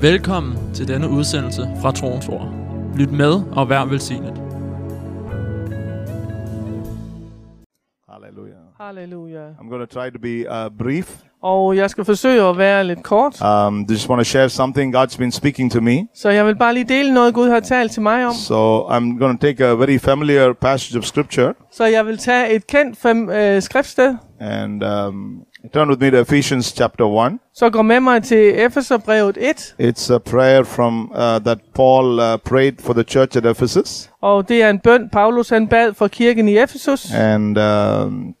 Velkommen til denne udsendelse fra Troens Ord. Lyt med og vær velsignet. Hallelujah. Halleluja. I'm going to try to be uh, brief. Og jeg skal forsøge at være lidt kort, Um, just want to share something God's been speaking to me. så jeg vil bare lige dele noget, Gud har talt til mig om. So I'm going to take a very familiar passage of scripture Så jeg vil tage et kendt fem, øh, skriftsted, and um, turn with me to Ephesians chapter 1. så gå med mig til Efeserbrevet 1, It's a prayer from uh, that Paul uh, prayed for the church at Ephesus, og det er en bøn, Paulus han bad for kirken i Efesus. and um,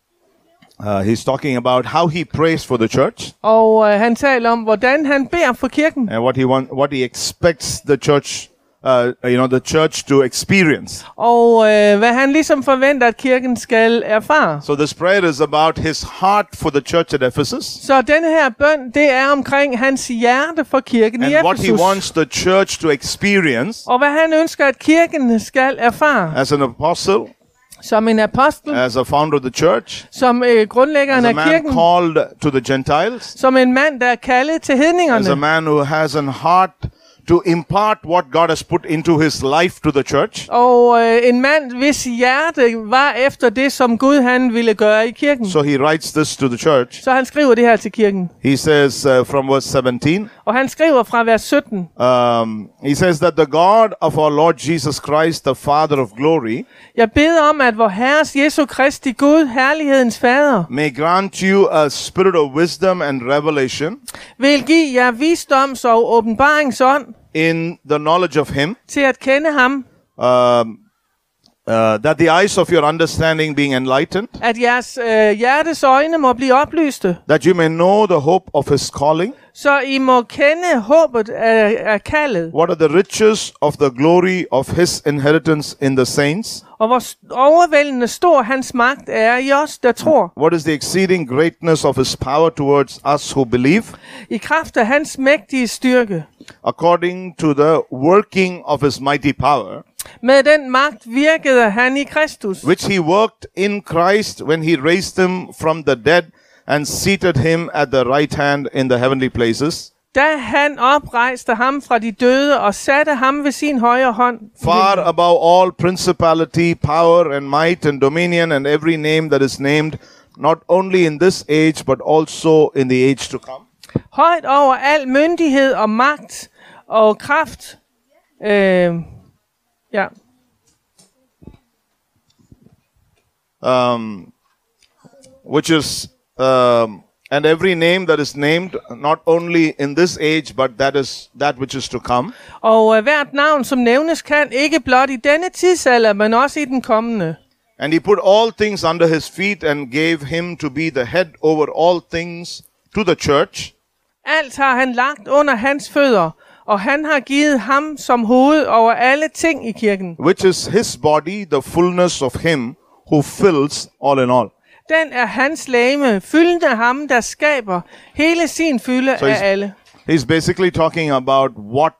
uh, he's talking about how he prays for the church Og øh, han taler om, hvordan han beder for kirken, and what he want, what he expects the church, uh, you know, the church to experience. og øh, hvad han ligesom forventer, at kirken skal erfare. So this prayer is about his heart for the church at Ephesus. Så denne her bøn, det er omkring hans hjerte for kirken i and what he wants the church to experience Og hvad han ønsker, at kirken skal erfare. as an apostle, Som en apostel, as a founder of the church, som øh, grundlæggeren af man kirken, called to the Gentiles, som en mand, der er kaldet til as a hedningerne, man who has an heart to impart what God has put into his life to the church. og øh, en mand, hvis hjerte var efter det, som Gud han ville gøre i kirken. So he writes this to the church. Så han skriver det her til kirken. He says uh, from verse 17, Og han skriver fra vers 17, um, he says that the God of our Lord Jesus Christ, the Father of glory, Jeg beder om, at vor Herres Jesu Kristi Gud, herlighedens fader, may grant you a spirit of wisdom and revelation vil give jer visdoms- og åbenbaringsånd in the knowledge of him. At kende ham, um, uh, that the eyes of your understanding being enlightened, at jeres øh, hjertes øjne må blive oplyste, that you may know the hope of his calling, så I må kende håbet af, af kaldet, what are the riches of the glory of his inheritance in the saints, og hvor overvældende stor hans magt er i os, der tror, what is the exceeding greatness of his power towards us who believe, i kraft af hans mægtige styrke. according to the working of his mighty power, Med den magt virkede han i Kristus, which he worked in Christ when he raised him from the dead and seated him at the right hand in the heavenly places, da han oprejste ham fra de døde og satte ham ved sin højre hånd. far above all principality, power, and might, and dominion, and every name that is named, not only in this age, but also in the age to come. Højt over al myndighed og magt og kraft. Øh, ja. Um, which is, um, and every name that is named, not only in this age, but that is that which is to come. Og øh, hvert navn, som nævnes, kan ikke blot i denne tidsalder, men også i den kommende. And he put all things under his feet and gave him to be the head over all things to the church, Alt har han lagt under hans fødder, og han har givet ham som hoved over alle ting i kirken. which is his body, the fullness of him who fills all in all. Den er hans læme, fyldende af ham, der skaber hele sin fylde Så af alle. He's basically talking about what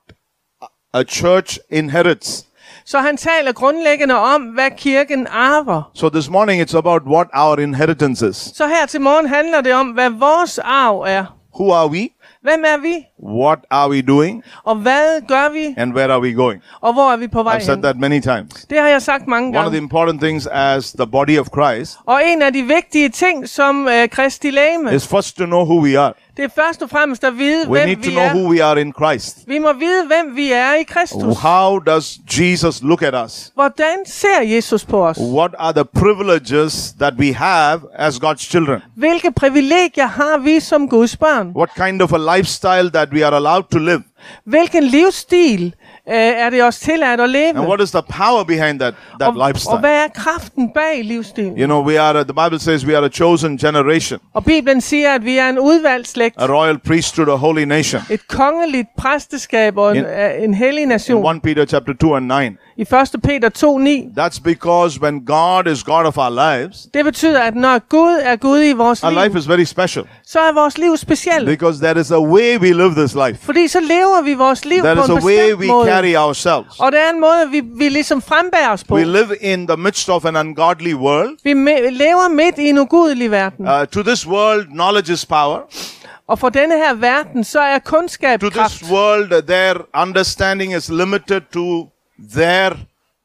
a church inherits. Så han taler grundlæggende om, hvad kirken arver. So this morning it's about what our inheritance is. Så her til morgen handler det om, hvad vores arv er. Who are we? Hvem er vi? What are we doing? Og hvad gør vi? And where are we going? Og hvor er vi på vej I've said hen? that many times. Det har jeg sagt mange One of the important things as the body of Christ Og en af de vigtige ting som øh, Kristi læme, is first to know who we are. det er først og fremmest at vide, We hvem need to vi know er. who we are in Christ. Vi må vide, hvem vi er i Kristus. How does Jesus look at us? Hvordan ser Jesus på os? What are the privileges that we have as God's children? Hvilke privilegier har vi som Guds børn? What kind of a lifestyle that we are allowed to live? Hvilken livsstil øh, er det os tilladt at leve? And what is the power behind that, that og, og lifestyle? hvad er kraften bag livsstilen? You know, we are, a, the Bible says we are a chosen generation, Og Bibelen siger, at vi er en udvalgt slægt, a royal priesthood, a holy nation. et kongeligt præsteskab og en, In- øh, en hellig In nation. 1 Peter chapter 2 and 9. I 1. Peter 2.9. That's because when God is God of our lives, Det betyder, at når Gud er Gud i vores our life liv, is very special. så er vores liv specielt. Because there is a way we live this life. Fordi så lever vi vores liv There på is en a way bestemt we måde. carry ourselves. Og det er en måde, vi, vi ligesom frembærer os på. We live in the midst of an ungodly world. Vi me- lever midt i en ugudelig verden. Uh, to this world, knowledge is power. Og for denne her verden, så er kundskab To kraft. this world, uh, their understanding is limited to their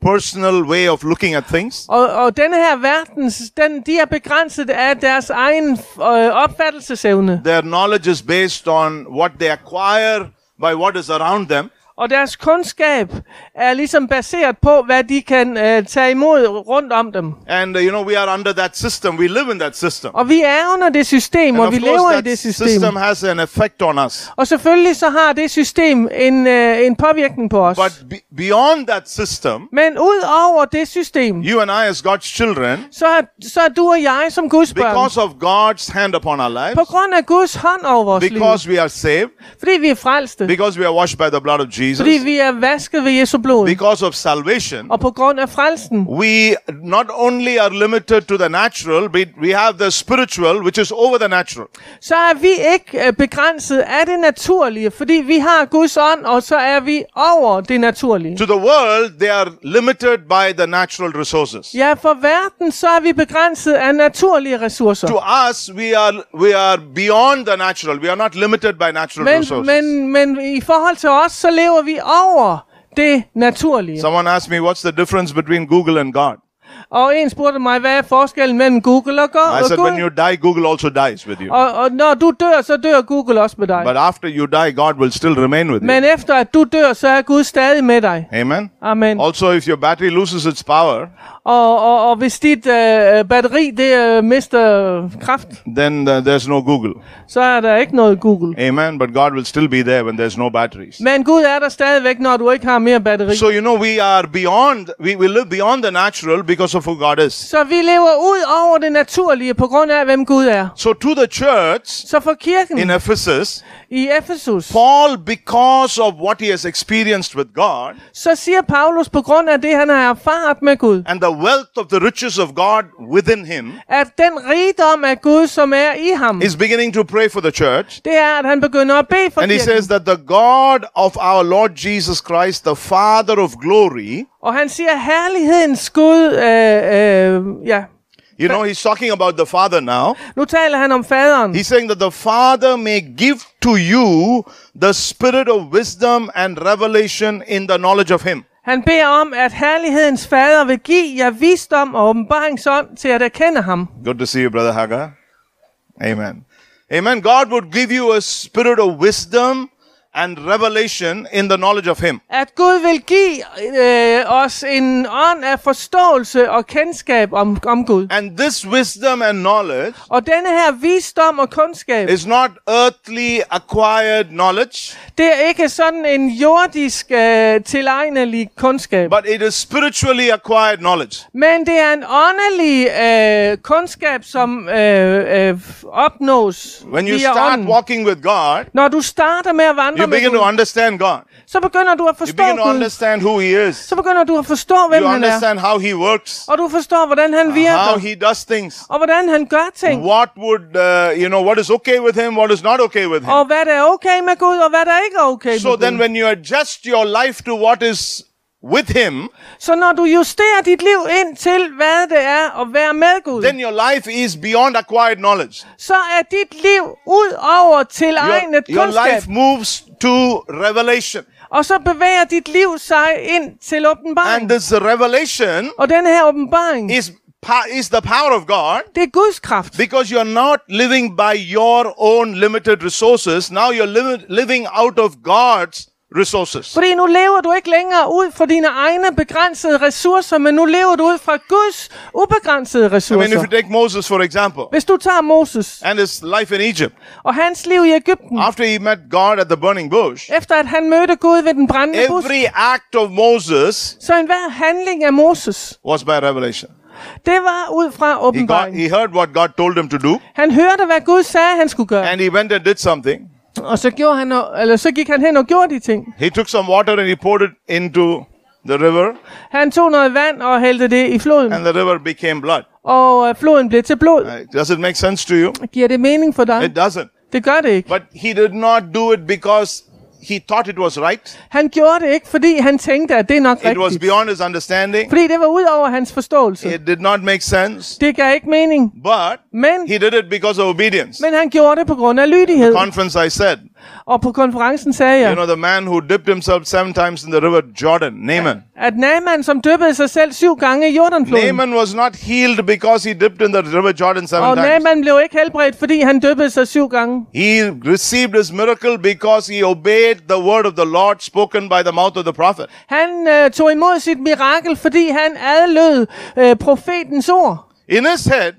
personal way of looking at things. Og, og denne her verden, den, de er begrænset af deres egen øh, opfattelsesevne. Their knowledge is based on what they acquire by what is around them. Og deres kundskab er ligesom baseret på, hvad de kan øh, tage imod rundt om dem. And uh, you know, we are under that system. We live in that system. Og vi er under det system, And og vi lever i det system. system has an effect on us. Og selvfølgelig så har det system en, øh, en påvirkning på os. But be- beyond that system, Men ud over det system, you and I, as God's children, så er, så er du og jeg som Guds børn, because of God's hand upon our lives, på grund af Guds hånd over vores liv, because we are saved, fordi vi er frelste, because we are washed by the blood of fordi Jesus, vi er vasket ved Jesu blod, because of salvation, og på grund af frelsen, we not only are limited to the natural, but we have the spiritual, which is over the natural. så er vi ikke øh, begrænset af det naturlige, fordi vi har Guds ånd, og så er vi over det naturlige. To the world, they are limited by the natural resources. Ja, for verden, så er vi begrænset af naturlige ressourcer. To us, we are we are beyond the natural. We are not limited by natural Men, resources. men, men i forhold til os, så lever vi over det naturlige. Someone asked me, "What's the difference between Google and God?" Og en spurgte mig, hvad er forskellen mellem Google og Go- I said, "When you die, Google also dies with you. Og, og når du dør, så dør Google også med dig. But after you die, God will still remain with you." Men efter at du dør, så er Gud stadig med dig. Amen. Amen. Also, if your battery loses its power, Og, og, og hvis dit øh, batteri det øh, mister kraft, then uh, there's no Google. så er der ikke noget Google. Amen. But God will still be there when there's no batteries. Men Gud er der stadigvæk, når du ikke har mere batteri. So you know we are beyond. We, we live beyond the natural because of who God is. Så vi lever ud over det naturlige på grund af, hvem Gud er. So to the church Så for kirken in Ephesus, i Efesus, Paul, because of what he has experienced with God så siger Paulus på grund af det, han har erfaret med Gud, and the wealth of the riches of God within him, at den rigdom af Gud, som er i ham, is beginning to pray for the church. det er, at han begynder at bede for And he kirken. says that the God of our Lord Jesus Christ, the Father of glory, Og han siger, herlighedens Gud, øh, øh, ja, you know, he's talking about the Father now. nu taler han om faderen. He's saying that the Father may give to you the spirit of wisdom and revelation in the knowledge of him. Han beder om, at herlighedens fader vil give jer visdom og åbenbaringsånd til at erkende ham. Good to see you, Brother Hagar. Amen. Amen. God would give you a spirit of wisdom and revelation in the knowledge of Him. At Gud vil give øh, os en ånd af forståelse og kendskab om, om Gud. And this wisdom and knowledge Og denne her visdom og kundskab, is not earthly acquired knowledge, det er ikke sådan en jordisk øh, tilegnelig kundskab. but it is spiritually acquired knowledge. Men det er en åndelig øh, kundskab, som øh, øh, opnås When you via start ånden. walking with God, Når du starter med at vandre you begin to understand God. så begynder du at You forstå begin to understand who He is. Så begynder du at forstå, hvem You han er. understand how He works, Og du forstår, hvordan han how virker. He does things. Og hvordan han gør ting. What would, uh, you know, what is okay with Him, what is not okay with Him. Og hvad der er okay med Gud, og hvad der ikke er okay So med then, Gud. when you adjust your life to what is with Him, Så når du justerer dit liv ind til, hvad det er at være med Gud, then your life is beyond acquired knowledge. så er dit liv ud over tilegnet Your, your kundskab. life moves to revelation. Og så bevæger dit liv sig ind til åbenbaring. And this revelation Og den her åbenbaring, is, is the power of God det er Guds kraft. because you're not living by your own limited resources. Now you're li- living out of God's resources. Fordi nu lever du ikke længere ud fra dine egne begrænsede ressourcer, men nu lever du ud fra Guds ubegrænsede I mean, if you ressourcer. take Moses, for example, Hvis du tager Moses and his life in Egypt, og hans liv i Ægypten, after he met God at the burning bush, efter at han mødte Gud ved den brændende busk, every act of Moses så enhver handling af Moses, was by revelation. det var ud fra He, got, åbenbaring. he heard what God told him to do, Han hørte, hvad Gud sagde, han skulle gøre. and he went and did something. Og så, gjorde han, eller så gik han hen og gjorde de ting. He took some water and he poured it into the river, Han tog noget vand og hældte det i floden, and the river became blood. og øh, floden blev til blod. Uh, Does it make sense to you? Giver det mening for dig? It doesn't. Det gør det ikke. But he did not do it because he thought it was right. Han gjorde det ikke, fordi han tænkte, at det er nok It was rigtigt. beyond his understanding. Fordi det var ud over hans forståelse. It did not make sense. Det gav ikke mening. But Men, he did it because of obedience. men han gjorde det på grund af lydighed. Conference I said, Og på konferencen sagde you jeg, know, the man who dipped himself seven times in the river Jordan, Naaman. at Naaman, som dyppede sig selv syv gange i Jordanfloden, Naaman was not healed because he dipped in the river Jordan seven og times. Naaman blev ikke helbredt, fordi han dyppede sig syv gange. He received his miracle because he obeyed the word of the Lord spoken by the mouth of the prophet. Han øh, tog imod sit mirakel, fordi han adlød øh, profetens ord. In his head,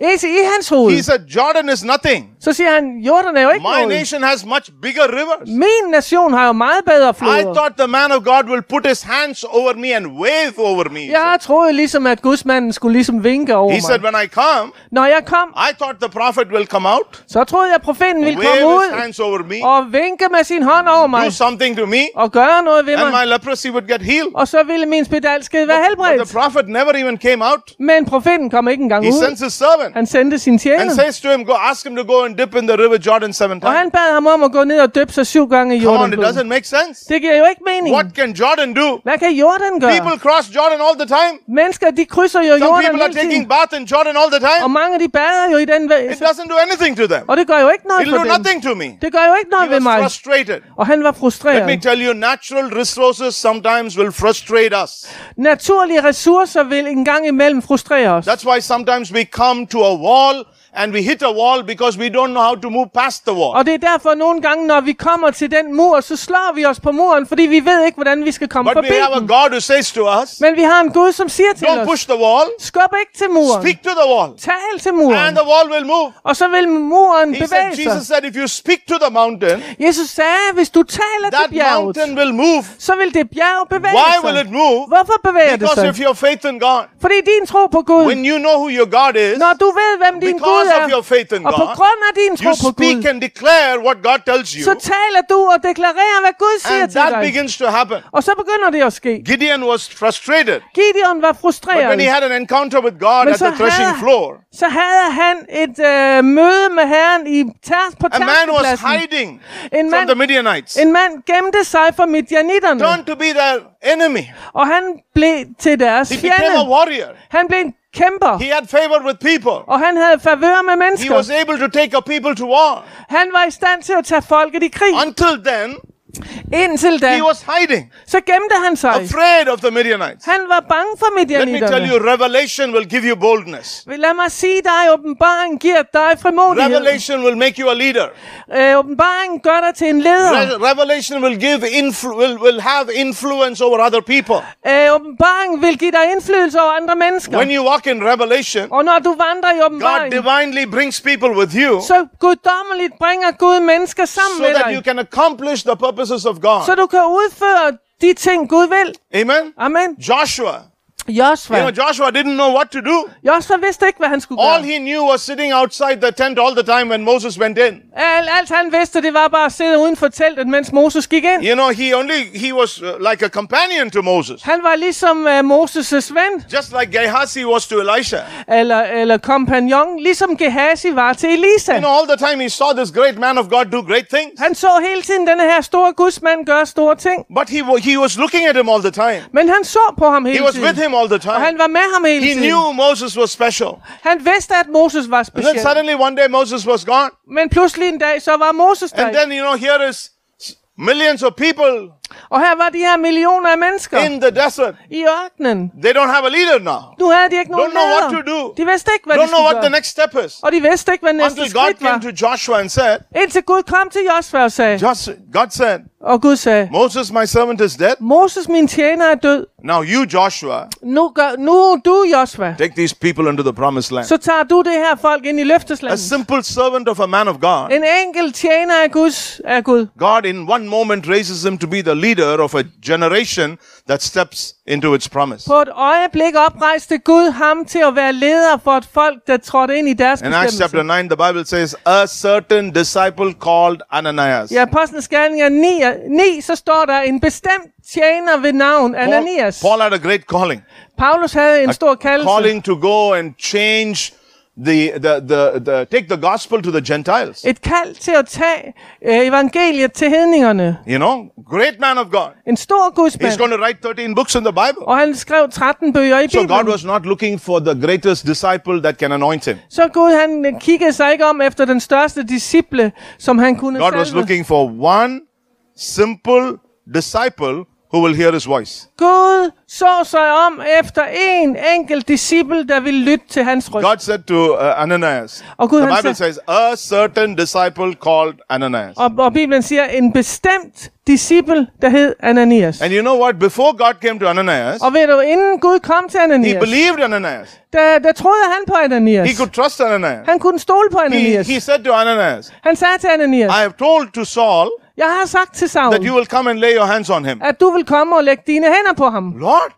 Ikke i hans hoved. he said, Jordan is nothing. Så siger han, Jordan er jo ikke My noget. nation has much bigger rivers. Min nation har jo meget bedre I floder. thought the man of God will put his hands over me and wave over me. he Jeg troede ligesom, at gudsmanden skulle ligesom vinke over He said, mig. when I come, Når jeg kom, I thought the prophet will come out, så troede jeg, profeten ville wave komme his ud hands over me, og vinke med sin hånd over mig do something to me, og gøre noget ved and mig. my leprosy would get healed. Og så ville min spedalskhed være But the helbredt. prophet never even came out. Men profeten kom ikke engang He ud. sends his servant Han sendte sin and tjener. says to him, Go ask him to go and dip in the river Jordan seven Og han times. bad ham om at gå ned og døbe sig syv gange i Come on, it doesn't make sense. Det giver jo ikke mening. What can Jordan do? Hvad kan Jordan gøre? People cross Jordan all the time. Mennesker, de krydser jo Some Jordan people are tiden. taking bath in Jordan all the Og time. mange de bader jo i den It væg. doesn't do anything to them. Og det gør jo ikke noget It'll for do dem. nothing to me. Det gør jo ikke noget He ved was mig. frustrated. Og han var Let me frustreret. tell you, natural resources sometimes will frustrate us. Naturlige ressourcer vil en gang imellem frustrere os. That's why sometimes we come to a wall and we hit a wall because we don't know how to move past the wall. Og det er derfor nogle gange, når vi kommer til den mur, så slår vi os på muren, fordi vi ved ikke, hvordan vi skal komme But forbi we have a. God who says to us, Men vi har en Gud, som siger til don't os, push the wall, skub ikke til muren. speak to the wall, Tal til muren. and the wall will move. Og så vil muren He said, bevæge sig. Jesus said, if you speak to the mountain, Jesus sagde, hvis du taler til that bjerget, mountain will move. så vil det bjerg bevæge Why will sig. it move? Hvorfor bevæger det Because sig? of your faith in God. Fordi din tro på Gud, When you know who your God is, når du ved, hvem din Gud because of your faith in og på God, grund af din tro you på speak Gud, and declare what God tells you, så taler du og deklarerer, hvad Gud siger and til that dig. begins to happen. Og så begynder det at ske. Gideon was frustrated, Gideon var but frustreret. when he had an encounter with God Men at the threshing havde- floor, Så havde han et øh, møde med Herren i tærs på a man was tærskepladsen. hiding En from mand, the Midianites, en mand gemte sig for midjanitterne, turned to be their enemy. og han blev til deres He became a fjende. warrior. Han blev en kæmper, He had favor with people. og han havde favør med He mennesker. was able to take a people to war. Han var i stand til at tage folket i krig. Until then, Indtil da, he was hiding, så gemte han sig. afraid of the Midianites. Han var bange for Let me tell you, revelation will give you boldness. Lad mig sige dig, åbenbaringen giver dig frimodighed. Revelation will make you a leader. Øh, åbenbaringen gør dig til en leder. Re- revelation will give influ- will, will have influence over other people. Øh, åbenbaringen vil give dig indflydelse over andre mennesker. When you walk in revelation, Og når du vandrer i God åbenbaringen, divinely brings people with you så guddommeligt bringer Gud mennesker sammen so med that you dig, can accomplish the purposes of God. så du kan udføre de ting, Gud vil. Amen. Amen. Joshua. You Josva. know, Joshua didn't know what to do. Josva vidste ikke, hvad han skulle All gøre. he knew was sitting outside the tent all the time when Moses went in. Alt, alt han vidste, det var bare at sidde uden for teltet, mens Moses gik ind. You know, he only he was uh, like a companion to Moses, Han var ligesom uh, Moses' ven, just like Gehazi was to Elisha. eller, eller kompagnon, ligesom Gehazi var til Elisa. You know, all the time he saw this great man of God do great things, Han så hele tiden denne her store gudsmand gøre store ting. but he he was looking at him all the time. Men han så på ham He hele was with tiden. him all the Og time. han var med ham hele He tiden. knew Moses was special. Han vidste, at Moses var And then suddenly one day Moses was gone. Men pludselig en dag, så var Moses der. And then, you know, here is millions of people Og her var de her millioner af mennesker in the desert. i ørkenen. They don't have a leader now. Nu havde de ikke nogen Don't know what to do. De vidste ikke, hvad Don't know skulle what the next step is. Og de vidste ikke, hvad næste Until God skridt var. came to Joshua and said, Indtil Gud kom til Josva og sagde, Joshua, God said, og Gud sagde, Moses, my servant, is dead. Moses, min tjener, er død. Now you, Joshua, Nu, gør, nu du, Josva, take these people into the promised land. så tager du det her folk ind i A løfteslandet. A simple servant of a man of God. En enkelt tjener af Guds er Gud. God in one moment raises him to be the leader of a generation that steps into its promise. På et øjeblik oprejste Gud ham til at være leder for et folk, der trådte ind i deres In Acts chapter 9, the Bible says, a certain disciple called Ananias. I Apostlenes Gerninger 9, 9, så står der en bestemt tjener ved navn Paul, Ananias. Paul had a great calling. Paulus havde en stor kaldelse. Calling to go and change the, the, the, the, take the gospel to the Gentiles. Et kald til at tage øh, evangeliet til hedningerne. You know, great man of God. En stor He's gudsmand. going to write 13 books in the Bible. Og han skrev 13 bøger i So God Bibelen. was not looking for the greatest disciple that can anoint him. Så Gud han kiggede sig ikke om efter den største disciple, som han kunne God was salve. looking for one simple disciple who will hear his voice. Gud så sig om efter en enkelt disciple, der ville lytte til hans røst. God said to uh, Ananias, Og Gud the Bible sagde, says, a certain disciple called Ananias. og, og Bibelen siger, en bestemt disciple, der hed Ananias. And you know what? Before God came to Ananias, Og ved du, inden Gud kom til he Ananias, believed Ananias. der, der troede han på Ananias. He could trust Ananias. Han kunne stole på He, Ananias. he said to Ananias, Han sagde til Ananias, I have told to Saul jeg har sagt til Saul, that you will come and lay your hands on him. at du vil komme og lægge dine hænder på ham. Lord,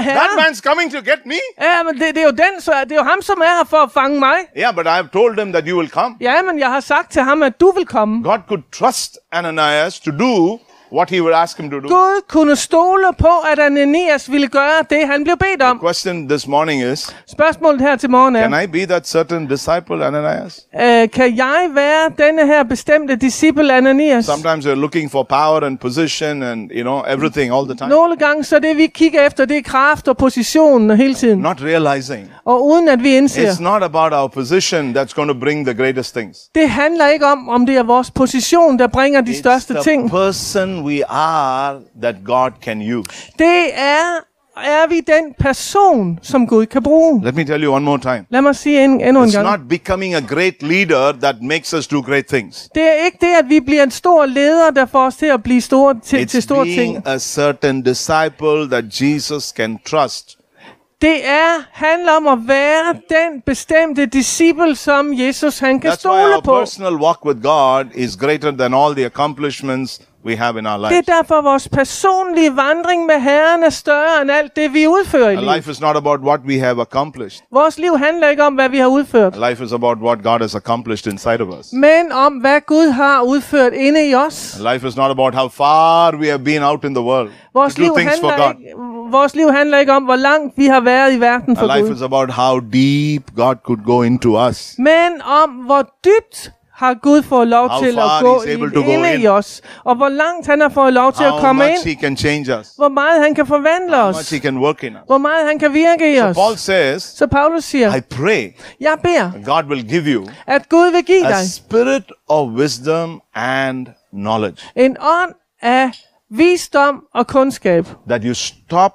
herre, that man's coming to get me. ja, men det, det, er jo den, så det er jo ham, som er her for at fange mig. Yeah, but I have told him that you will come. Ja, men jeg har sagt til ham, at du vil komme. God could trust Ananias to do what he would ask him to do. Gud kunne stole på, at Ananias ville gøre det, han blev bedt om. Question this morning is Spørgsmålet her til morgen Can er, I be that certain disciple, Ananias? øh, kan jeg være denne her bestemte disciple Ananias? Sometimes you're looking for power and position and, you know, everything all the time. Nogle gange, så det vi kigger efter, det er kraft og position hele tiden. Not realizing Og uden at vi indser, it's not about our position that's going to bring the greatest things. det handler ikke om, om det er vores position, der bringer de It's største the ting. person we are that God can use. Det er, er vi den person, som Gud kan bruge. Let me tell you one more time. Lad mig sige en, endnu en It's gang. not becoming a great leader that makes us do great things. Det er ikke det, at vi bliver en stor leder, der får os til at blive store, til, til It's store being ting. a certain disciple that Jesus can trust. Det er, handler om at være den bestemte disciple, som Jesus han kan That's why stole our på. personal walk with God is greater than all the accomplishments we have in our Det lives. er derfor, vores personlige vandring med Herren er større end alt det, vi udfører i Our livet. life is not about what we have accomplished. Vores liv handler ikke om, hvad vi har udført, Life is about what God has accomplished inside of us. men om, hvad Gud har udført inde i os. Life is not about how far we have been out in the world Vores liv, handler ikke, vores liv handler ikke om, hvor langt vi har været i verden for Our life Gud, is about how deep God could go into us. men om, hvor dybt har Gud fået lov How til at gå ind, i os, og hvor langt han har fået lov til at How komme much ind, He can change us. hvor meget han kan forvandle How much os, He can work in us. hvor meget han kan virke i So os. Paul says, Så Paulus siger, I pray jeg beder, God will give you at Gud vil give a dig spirit of wisdom and knowledge. en ånd af visdom og kundskab. That you stop,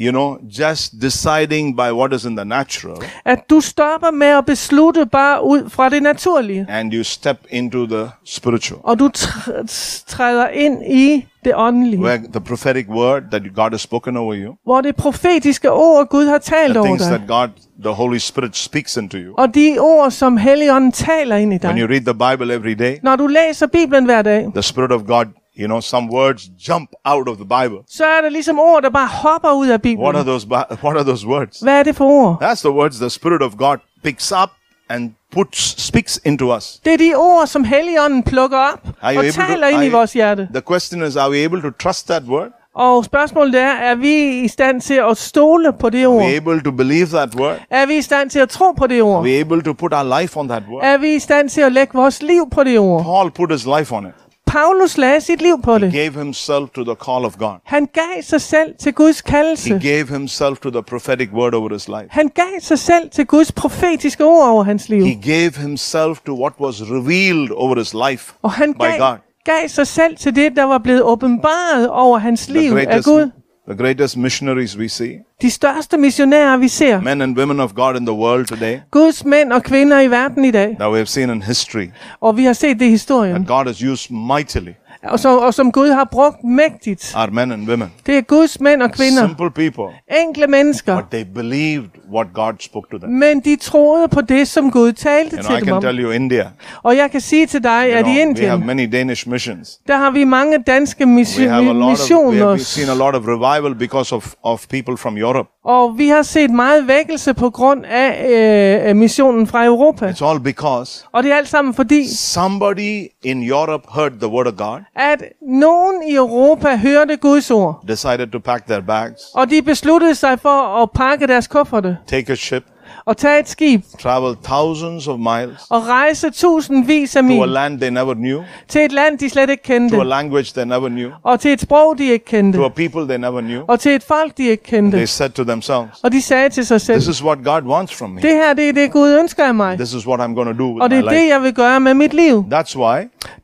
you know, just deciding by what is in the natural At du stopper med at beslutte bare ud fra det naturlige, and you step into the spiritual. og du tr- træder ind i det åndelige. Where the prophetic word that God has spoken over you, Hvor det profetiske ord, Gud har talt the over things dig, that God, the Holy Spirit speaks into you. og de ord, som Helligånden taler ind i When you dig. read the Bible every day, Når du læser Bibelen hver dag, the Spirit of God, you know, some words jump out of the Bible. så er der ligesom ord, der bare hopper ud af What are those? What are those words? Hvad er det for ord? That's the words the Spirit of God picks up and puts speaks into us. Det er de ord, som Helligånden plukker op og able to- taler ind i vores hjerte. The question is, are we able to trust that word? Og spørgsmålet er, er vi i stand til at stole på det Are ord? we able to believe that word? Er vi i stand til at tro på det Are ord? we able to put our life on that word? Er vi i stand til at lægge vores liv på det ord? Paul put his life on it. Paulus lagde sit liv på det. Gave himself to the call of God. Han gav sig selv til Guds He kaldelse. gave himself to the prophetic word over his life. Han gav sig selv til Guds profetiske ord over hans liv. He gave himself to what was revealed over his life Og han by gav, God. gav sig selv til det, der var blevet åbenbaret over hans liv af Gud. The greatest missionaries we see, De største missionærer, vi ser. men and women of God in the world today, Guds mænd og kvinder i verden i dag. that we have seen in history, Og vi har set det i historien. that God has used mightily, Og, så, og som Gud har brugt mægtigt. are men and women, Det er Guds mænd og kvinder. simple people, Enkle mennesker. but they believed what God spoke to them. Men de troede på det, som Gud talte You know, I til dem can om. tell you, India, Og jeg kan sige til dig, you at i know, we have Indien, many Danish missions. der har vi mange danske We have a lot of, we have, missioner. we've seen a lot of revival because of, of people from Europe. Og vi har set meget vækkelse på grund af øh, missionen fra Europa. It's all because Og det er alt sammen fordi, somebody in Europe heard the word of God, at nogen i Europa hørte Guds ord. decided to pack their bags, Og de besluttede sig for at pakke deres kufferter take a ship, og tage et skib travel thousands of miles og rejse tusindvis af to a mil land they never knew, til et land, de slet ikke kendte, to a language they never knew, og til et sprog, de ikke kendte, to a people they never knew. og til et folk, de ikke kendte. They said to themselves, Og de sagde til sig selv, This is what God wants from me. det her det er det, Gud ønsker af mig, This is what I'm going to do with og det my er det, life. jeg vil gøre med mit liv. That's why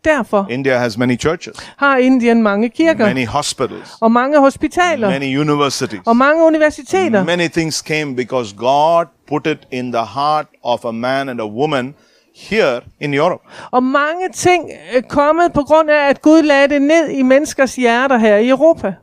Derfor India has many churches, har Indien mange kirker, many hospitals, og mange hospitaler, many universities. og mange universiteter. Many things came because God put it in the heart of a man and a woman here in Europe. Og mange ting er kommet på grund af, at Gud lagde det ned i menneskers hjerter her i Europa.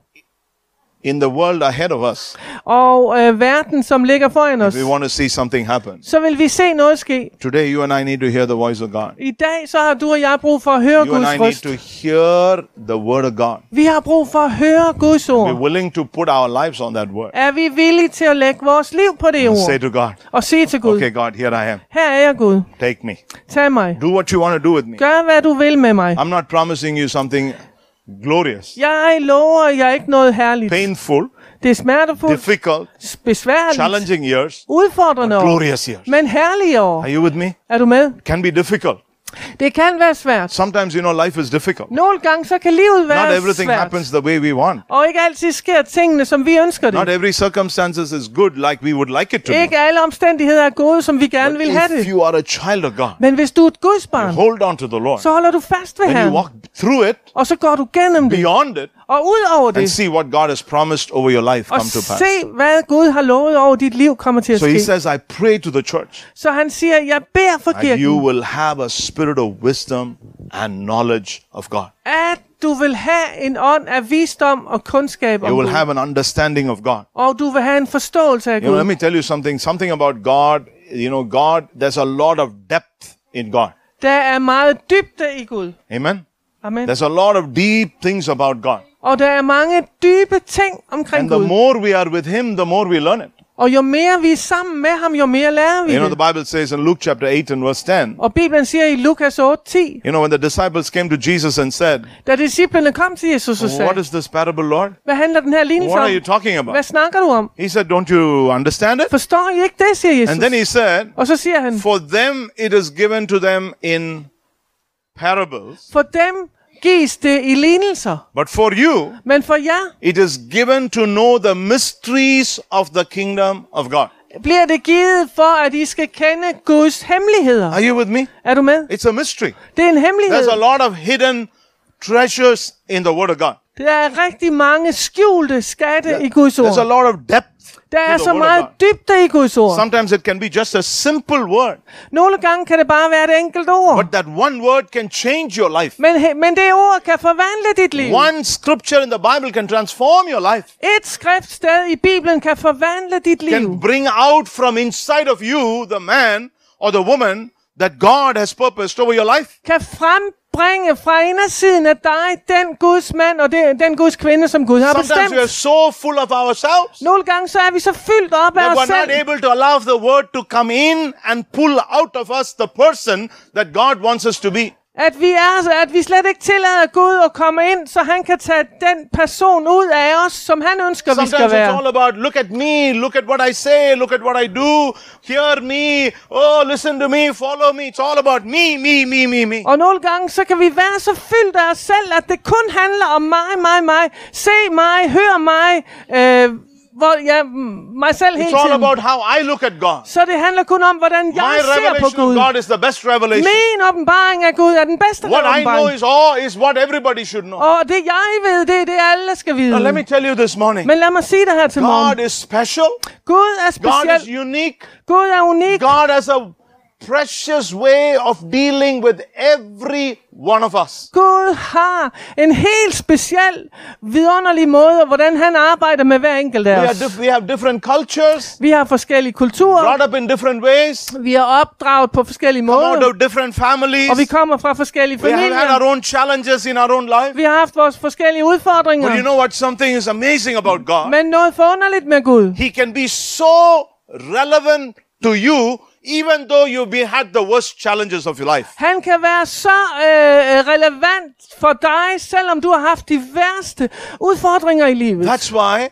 In the world ahead of us, Og øh, verden, som ligger foran os, we want to see something happen. så vil vi se noget ske. Today, you and I need to hear the voice of God. I dag så har du og jeg brug for at høre You and Guds I need røst. to hear the word of God. Vi har brug for at høre Guds We're ord. willing to put our lives on that word. Er vi villige til at lægge vores liv på det Say ord? to God, Og sige til Gud, okay, God, here I am. her er jeg Gud. Take me. Tag mig. Do what you want to do with me. Gør hvad du vil med mig. I'm not promising you something glorious, Jeg lover jer ikke noget herligt. painful, Det er smertefuldt, difficult, besværligt, challenging years, udfordrende år, glorious years. men herlige år. Are you with me? Er du med? Can be difficult. Det kan være svært. Sometimes, you know, life is difficult. Nogle gange så kan livet Not være everything svært. happens the way we want. Og ikke altid sker tingene, som vi ønsker Not det. every circumstances is good like we would like it to Ikke be. alle omstændigheder er gode, som vi gerne But vil have det. you are a child of God, Men hvis du er et Guds barn, hold on to the Lord. så holder du fast ved Then you Herren. walk through it, Og så går du gennem det. beyond it, Og ud over and det. see what God has promised over your life Og come to pass. se, hvad Gud har lovet over dit liv kommer til at So he ske. says, I pray to the church Så han siger, jeg beder for that you kirken, will have a spirit of wisdom and knowledge of God. at du vil have en ånd af visdom og kundskab om You will Gud. have an understanding of God. Og du vil have en forståelse af You know, let Gud. me tell you something, something about God. You know, God, there's a lot of depth in God. Der er meget dybde i Gud. Amen. Amen. There's a lot of deep things about God. Og der er mange dybe ting omkring And the Gud. more we are with Him, the more we learn it. Og jo mere vi er sammen med ham, jo mere lærer vi You know, det. the Bible says in Luke chapter 8 and verse 10, Og Bibelen siger i Lukas 8, 10, you know, when the disciples came to Jesus and said, da disciplene kom til Jesus og What sagde, is this parable, Lord? hvad handler den her lignelse What om? are you talking Hvad about? snakker du om? He said, Don't you understand it? Forstår I ikke det, siger Jesus. And then he said, Og så siger han, For them it is given to them in parables, for dem gives det i lignelser. but for you Men for jer it is given to know the mysteries of the kingdom of God. bliver det givet for, at I skal kende Guds hemmeligheder. Are you with me? Er du med? It's a mystery. Det er en hemmelighed. There's a lot of hidden treasures in the Word of God. Der er rigtig mange skjulte skatte i Guds There's a ord. lot of depth. Der er så meget dybde i Guds ord. Sometimes it can be just a simple word, Nogle gange kan det bare være et enkelt ord. but that one word can change your life. Men, men det ord kan forvandle dit liv. One scripture in the Bible can transform your life, Et skriftsted i Bibelen kan forvandle dit can bring out from inside of you the man or the woman that God has purposed over your life. Kan frembringe fra indersiden af dig den Guds mand og det, den Guds kvinde, som Gud har Sometimes we are bestemt. so full of ourselves Nogle gange så er vi så fyldt op af that os we're not selv, able to allow the word to come in and pull out of us the person that God wants us to be. At vi, er, at vi slet ikke tillader Gud at komme ind, så han kan tage den person ud af os, som han ønsker, vi skal Sometimes it's være. all about look at me, look at what I say, look at what I do, hear me, oh, listen to me, follow me. It's all about me, me, me, me, me. Og nogle gange, så kan vi være så fyldt af os selv, at det kun handler om mig, mig, mig. Se mig, hør mig, øh, hvor, m- mig selv hele It's all tiden. about how I look at God. Så det handler kun om, hvordan My jeg ser på revelation of Gud. God is the best revelation. Min åbenbaring af Gud er den bedste What I know åbenbaring. is all is what everybody should know. Og det jeg ved, det er det, alle skal vide. Now let me tell you this morning. Men lad mig sige det her til God morgen. is special. Gud er God is speciel. unique. Gud er unik. God has a precious way of dealing with every one of us. Gud har en helt speciel, vidunderlig måde, hvordan han arbejder med hver enkelt We, af are os. dif- we have different cultures, Vi har forskellige kulturer. brought up in different ways, Vi er opdraget på forskellige come out of different families. Og vi kommer fra forskellige We have had our own challenges in our own life. Vi har haft vores forskellige But you know what? Something is amazing about God. Men noget forunderligt med Gud. He can be so relevant to you, even though you've been, had the worst challenges of your life. Han kan være så øh, relevant for dig, selvom du har haft de værste udfordringer i livet. That's why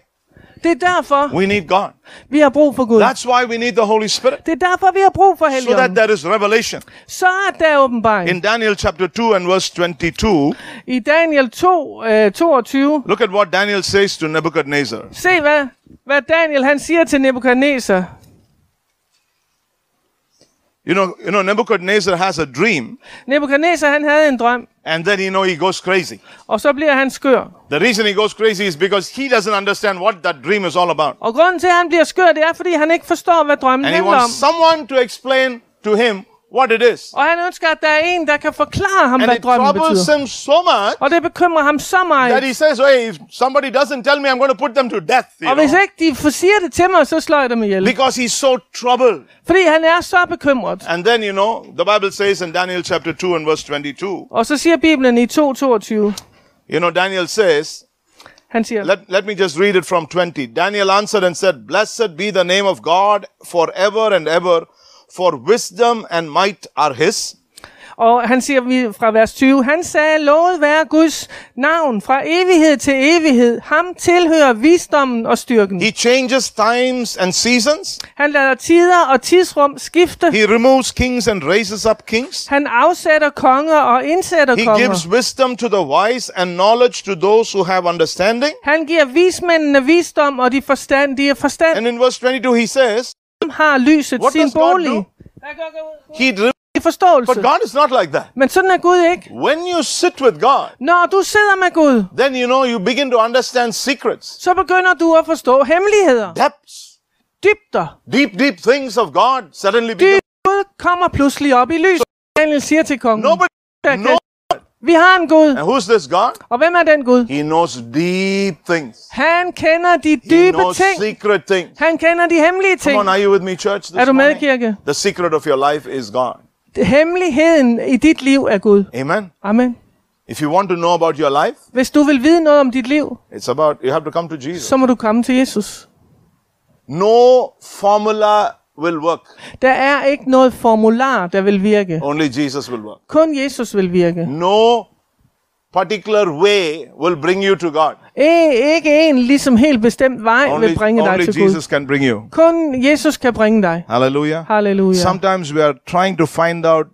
Det er derfor, We need God. vi har brug for Gud. That's why we need the Holy Spirit. Det er derfor, vi har brug for So that Helligånden. there is revelation. Så er der åbenbaring. In Daniel chapter 2 and verse 22, I Daniel 2, øh, 22, look at what Daniel says to Nebuchadnezzar. se hvad, hvad Daniel han siger til Nebuchadnezzar. You know, you know, Nebuchadnezzar has a dream, Nebuchadnezzar han havde en drøm, and then you know he goes crazy. og så bliver han skør. The reason he goes crazy is because he doesn't understand what that dream is all about. Og grunden til, at han bliver skør, det er, fordi han ikke forstår, hvad drømmen And he handler om. wants someone to explain to him what it is. Og han ønsker, at der er en, der kan forklare ham, And hvad it drømmen troubles betyder. him so much Og det bekymrer ham så that meget. he says, hey, if somebody doesn't tell me, I'm going to put them to death. You Og hvis know? ikke de får- siger det til mig, så slår jeg dem ihjel. Because he's so troubled. Fordi han er så bekymret. And then, you know, the Bible says in Daniel chapter 2 and verse 22, Og så siger Bibelen i 2.22, you know, Daniel says, han siger, let, let me just read it from 20. Daniel answered and said, Blessed be the name of God forever and ever, for wisdom and might are his. og han siger vi fra vers 20, han sagde, lovet være Guds navn fra evighed til evighed. Ham tilhører visdommen og styrken. He changes times and seasons. Han lader tider og tidsrum skifte. He removes kings and raises up kings. Han afsætter konger og indsætter He konger. gives wisdom to the wise and knowledge to those who have understanding. Han giver vismændene visdom, og de forstandige forstand. And in verse 22, he says, har lyset What sin does God bolig. do? He I forståelse. but God is not like that. Men sådan er Gud ikke. When you sit with God, Når du sidder med Gud, then you know you begin to understand secrets, så begynder du at forstå hemmeligheder. depths, Dybder. deep, deep things of God suddenly become. Dyb Gud kommer pludselig op i lyset. Daniel siger til kongen. Nobody knows. Vi har en Gud. And who's this God? Og hvem er den Gud? He knows deep things. Han kender de He dybe knows ting. secret things. Han kender de hemmelige ting. Come on, are you with me, church? This Er du med, morning? kirke? The secret of your life is God. Hemmeligheden i dit liv er Gud. Amen. Amen. If you want to know about your life, Hvis du vil vide noget om dit liv, it's about you have to come to Jesus. så må du komme til Jesus. No formula will work. Der er ikke noget formular, der vil virke. Only Jesus will work. Kun Jesus vil virke. No particular way will bring you to God. E- ikke en ligesom helt bestemt vej Only, vil bringe dig only til Gud. Jesus can bring you. Kun Jesus kan bringe dig. Hallelujah. Halleluja. Sometimes we are trying to find out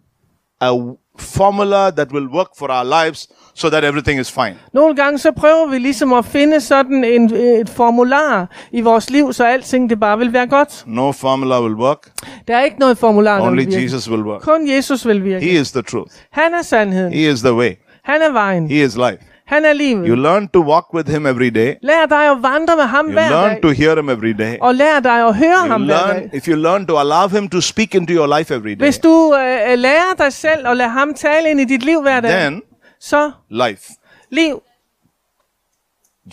a formula that will work for our lives so that everything is fine. Nogle gange så prøver vi ligesom at finde sådan en, et formular i vores liv, så alting det bare vil være godt. No formula will work. Der er ikke noget formular, der Only vil virke. Jesus will work. Kun Jesus vil virke. He is the truth. Han er sandheden. He is the way. Han er vejen. He is life. Han er livet. You learn to walk with him every day. Lær dig at vandre med ham You hver learn dag. to hear him every day. Og lær dig at høre You ham hver learn, dag. if you learn to allow him to speak into your life every day, Hvis du øh, lærer dig selv at lade ham tale ind i dit liv hver dag, then så life. liv.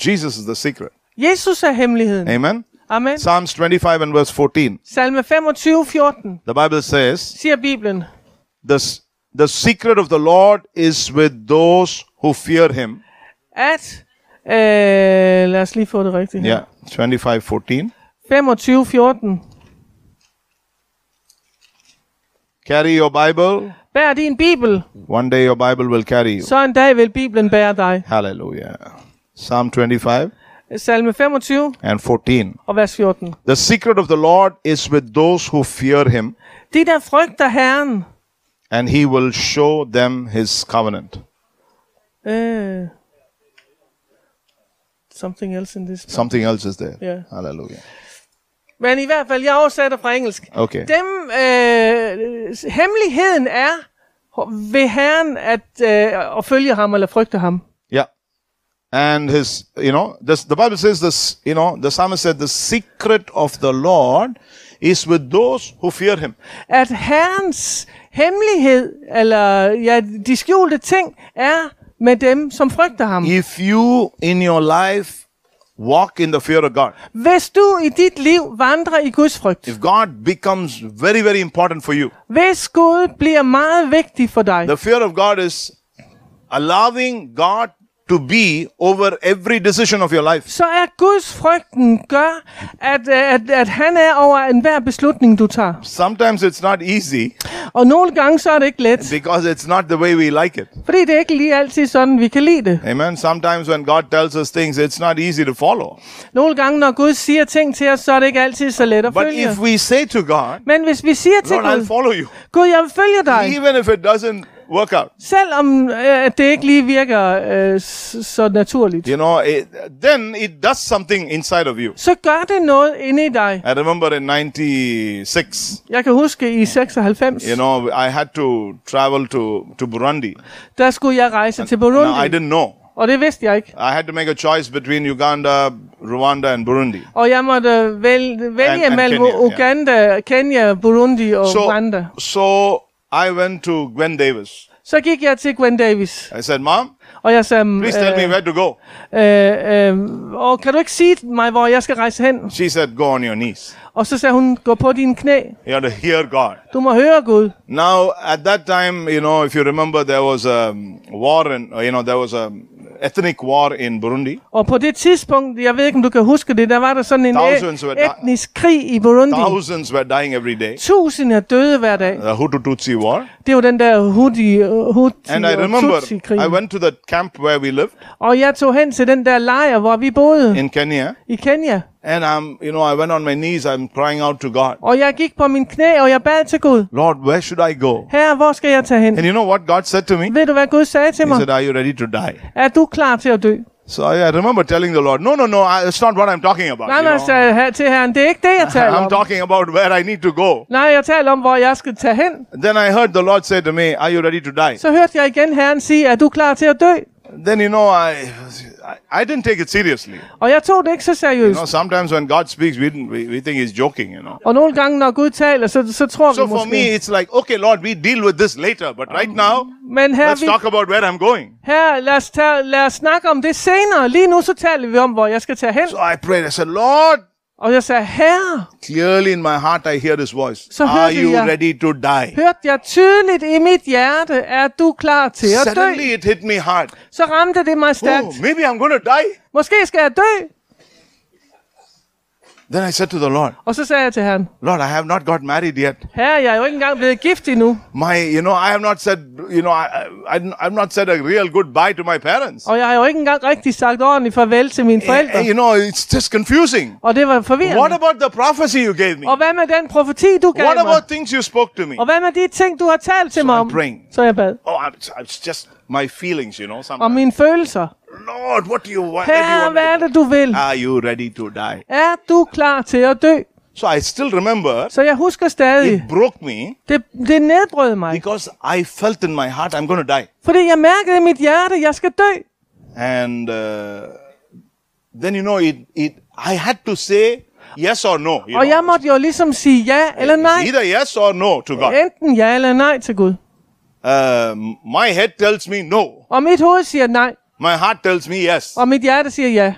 Jesus is the secret. Jesus er hemmeligheden. Amen. Amen. Psalms 25 and verse 14. Salme 25, 14 The Bible says, siger Bibelen. the, the secret of the Lord is with those who fear him. at, øh, lad os lige få det rigtigt her. Yeah, 25 14. 25, 14. Carry your Bible. Bær din Bibel, One day your Bible will carry you. så en dag vil Bibelen bære dig. Hallelujah. Psalm 25 Salme 25 and 14. og vers 14. The secret of the Lord is with those who fear him, De der frygter Herren, and he will show them his covenant. øh, something else in this. Something else is there. Yeah. Hallelujah. Men i hvert fald, jeg oversætter fra engelsk. Okay. Dem, øh, hemmeligheden er ved Herren at, øh, at følge ham eller frygte ham. Yeah. And his, you know, this, the Bible says this, you know, the psalmist said, the secret of the Lord is with those who fear him. At Herrens hemmelighed, eller ja, de skjulte ting, er med dem, som frygter ham. If you in your life walk in the fear of God, Hvis du i dit liv vandrer i Guds frygt, if God becomes very, very important for you, hvis Gud bliver meget vigtig for dig, the fear of God is allowing God to be over every decision of your life. så er Guds frygten gør, at, at, at han er over enhver beslutning, du tager. Sometimes it's not easy Og nogle gange så er det ikke let, because it's not the way we like it. fordi det er ikke lige altid sådan, vi kan lide det. Amen. Sometimes when God tells us things, it's not easy to follow. Nogle gange, når Gud siger ting til os, så er det ikke altid så let at But følge. if we say to God, Men hvis vi siger til Lord, I'll follow you, Gud, jeg vil følge dig, even if it doesn't work out, selvom øh, det ikke lige virker øh, så naturligt, you know, it, then it does something inside of you. så gør det noget inde i dig. I remember in 96, Jeg kan huske i 96, you know, I had to travel to, to Burundi. der skulle jeg rejse til Now, I Burundi, didn't know. og det vidste jeg ikke. I had to make a choice between Uganda, Rwanda, and Burundi. Og jeg måtte vælge, vælge And- and mellem Kenya. Uganda, Kenya, Burundi og So, Rwanda. so I went to Gwen Davis. Så gik jeg til Gwen Davis, I said, Mom, og jeg sagde, please tell me where to go. øh, øh, og kan du ikke sige mig, hvor jeg skal rejse hen? She said, Go on your knees. Og så sagde hun, gå på dine knæ. You have to hear God. Du må høre Gud. Now, at that time, you know, if you remember, there was a war, and you know, there was a ethnic war in Burundi. Og på det tidspunkt, jeg ved ikke, om du kan huske det, der var der sådan en Thousands were e- etnisk krig i Burundi. Thousands were dying every day. Tusinder døde hver dag. The Hutu-Tutsi war. Det var den der Houthi, Houthi And I og remember. I went to the camp where we lived Og jeg tog hen til den der lejr, hvor vi boede in Kenya. i Kenya. And I'm, you know, I went on my knees. I'm crying out to God. Og jeg gik på min knæ, og jeg bad til Gud. Lord, where should I go? Herre, hvor skal jeg tage hen? And you know what God said to me? Ved du, hvad Gud sagde til He mig? said, Are you ready to die? Er du klar til at dø? So I, remember telling the Lord, No, no, no, it's not what I'm talking about. Nej, nej, sagde jeg til herren, det er ikke det, jeg taler I'm om. talking about where I need to go. Nej, jeg taler om, hvor jeg skal tage hen. Then I heard the Lord say to me, Are you ready to die? Så hørte jeg igen herren sige, er du klar til at dø? Then, you know, I, I, didn't take it seriously. Og jeg tog det ikke så You seriøst. know, sometimes when God speaks, we, we, we think He's joking, you know. Og nogle gange, når Gud taler, så, så tror So vi for måske. me, it's like, okay, Lord, we deal with this later, but right now, Men her, let's vi, talk about where I'm going. her lad, os tage, lad os snakke om det senere. Lige nu så taler vi om, hvor jeg skal tage hen. So I prayed. I said, Lord, Og jeg sagde, herre, clearly in my heart, I hear this voice. Så Are you jeg- ready to die? hørte jeg tydeligt i mit hjerte, er du klar til at dø? Suddenly, it hit me hard. Så ramte det mig stærkt. Oh, maybe I'm going to die. Måske skal jeg dø. Then I said to the Lord, Og så sagde jeg til ham, Lord, I have not got married yet. herre, jeg er jo ikke engang blevet gift endnu. My, you know, I have not said, you know, I, I, I've not said a real goodbye to my parents. Og jeg har jo ikke engang rigtig sagt ordentligt farvel til mine Eh, forældre. you know, it's just confusing. Og det var What forvirrende. about the prophecy you gave me? Og hvad med den profeti, du gav What mig? about things you spoke to me? Og hvad med de ting, du har talt til mig I'm om? praying. Så jeg bad. Oh, I'm, it's just my feelings, you know. Og Sometimes. mine følelser. Lord, what do you want? Herre, hvad er det, du vil? Are you ready to die? Er du klar til at dø? So I still remember Så jeg husker stadig, it broke me det, det nedbrød mig. because I felt in my heart I'm going to die. Fordi jeg mærkede i mit hjerte, jeg skal dø. And uh, then, you know, it, it, I had to say yes or no. You Og know? jeg måtte jo ligesom sige ja eller nej. Either yes or no to God. Enten ja eller nej til Gud. Uh, my head tells me no. Og mit hoved siger nej, My heart tells me yes. og mit hjerte siger ja.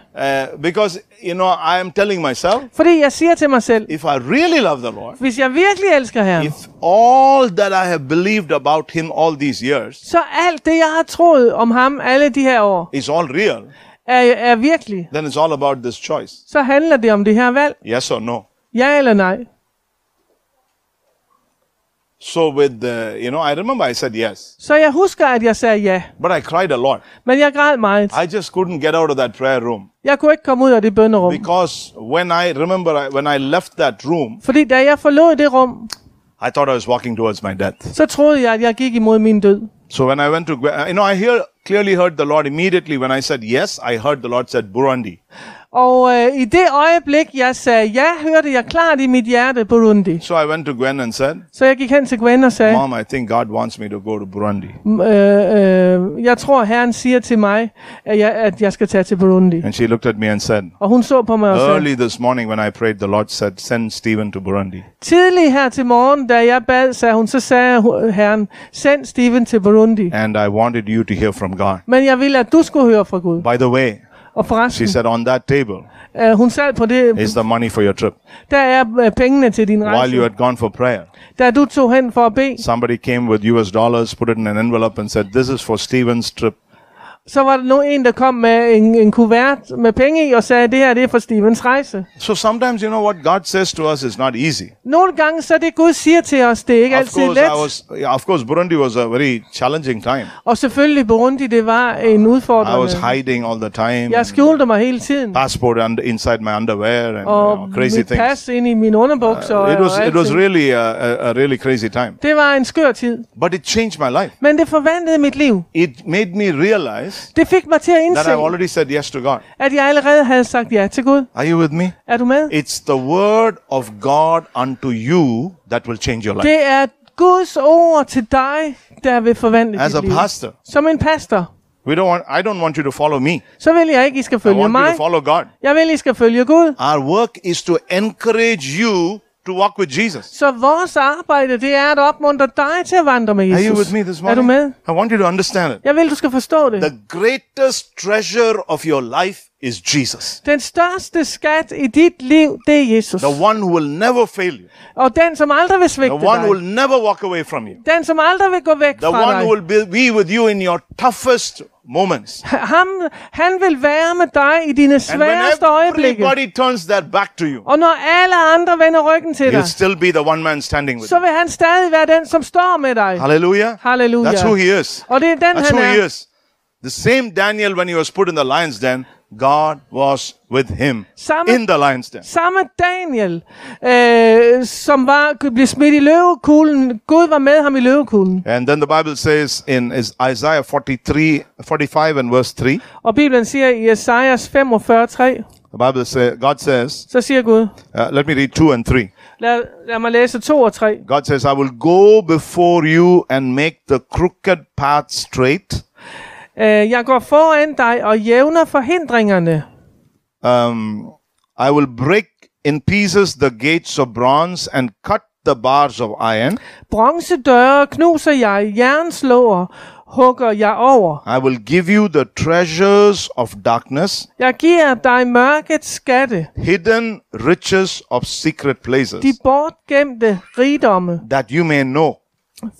Uh, because, you know, I am telling myself, Fordi jeg siger til mig selv, if I really love the Lord, hvis jeg virkelig elsker Herren, if all that I have believed about Him all these years så alt det, jeg har troet om ham alle de her år, is all real, er, er virkelig. then it's all about this choice Så handler det om det her valg. yes or no. Ja eller nej. So, with the, you know, I remember I said yes, Så jeg husker, at jeg sagde ja. but I cried a lot. Men jeg græd meget. I just couldn't get out of that prayer room Jeg kunne ikke komme ud af det bønderum. because when I remember I, when I left that room, Fordi da jeg forlod det rum, I thought I was walking towards my death. så troede jeg, at jeg gik imod min død. So when I went to, you know, I hear clearly heard the Lord immediately when I said yes. I heard the Lord said Burundi. Og øh, i det øjeblik, jeg sagde ja, hørte jeg klart i mit hjerte Burundi. So I went to Gwen and said, Så jeg gik hen til Gwen og sagde, Mom, I think God wants me to go to Burundi. "M- øh, øh, jeg tror, Herren siger til mig, at jeg, at jeg skal tage til Burundi. And she looked at me and said, Og hun så på mig og sagde, Early this morning when I prayed, the Lord said, Send Stephen to Burundi. tidlig her til morgen, da jeg bad, sagde hun, så sagde Herren, send Steven til Burundi. And I wanted you to hear from God. Men jeg ville, at du skulle høre fra Gud. By the way, Og forresten, she said, On that table øh, hun sad på det, is the money for your trip. der er øh, pengene til din While you had gone for prayer, Da du tog hen for at bede, somebody came with US dollars, put it in an envelope, and said, This is for Stephen's trip. Så var der nu en, der kom med en, en kuvert med penge i og sagde, det her det er for Stevens rejse. So sometimes, you know, what God says to us is not easy. Nogle gange så det Gud siger til os, det er ikke Of altid course, let. I was, yeah, of course, Burundi was a very challenging time. Og selvfølgelig Burundi, det var en I was hiding all the time. Jeg skjulte mig hele tiden. Passport under, inside my underwear and you Og know, crazy things. pas ind i mine underbukser. Uh, it og was it was really a, a, a really crazy time. Det var en skør tid. But it changed my life. Men det forvandlede mit liv. It made me realize Det fik mig til at that indse, I've already said yes to God. at jeg allerede havde sagt ja til Gud. Are you with me? Er du med? It's the word of God unto you that will change your life. Det er Guds ord til dig, der vil forvandle As a dit liv. pastor, Som en pastor, we don't want. I don't want you to follow me. så vil jeg ikke, I skal I følge want you mig. to follow God. Jeg vil, I skal følge Gud. Our work is to encourage you to walk with Jesus. Så vores arbejde, det er at opmuntre dig til at vandre med Are you with me this Er du morning? med? I want you to understand it. Jeg vil, du skal forstå det. The greatest treasure of your life is Jesus. Den største skat i dit liv, det er Jesus. The one who will never fail you. Og den, som aldrig vil The svigte one who will never walk away from you. Den, som aldrig vil gå væk The fra one who will be with you in your toughest moments. Ham, han vil være med dig i dine sværeste øjeblikke. everybody turns their back to you, Og når alle andre vender ryggen til dig, he'll still be the one man standing with så vil han stadig være den, som står med dig. Hallelujah. Halleluja. That's who he is. Og det er den, That's han who he er. is. The same Daniel, when he was put in the lion's den, God was with him Samme- in the lion's den. Samme Daniel, øh, som var, blev smidt i løvekuglen. Gud var med ham i løvekuglen. And then the Bible says in Is- Isaiah 43, 45 and verse 3, Og Bibelen siger i Esajas 45:3, the Bible says, God says, så siger Gud, uh, let me read 2 and 3. lad, lad mig læse 2 og 3. God says, I will go before you and make the crooked path straight. Øh, jeg går foran dig og jævner forhindringerne. Um, I will break in pieces the gates of bronze and cut the bars of iron. Bronzedøre knuser jeg, jernslår hugger jeg over. I will give you the treasures of darkness, Jeg giver dig mørkets skatte, hidden riches of secret places, de bortgemte rigdomme, that you may know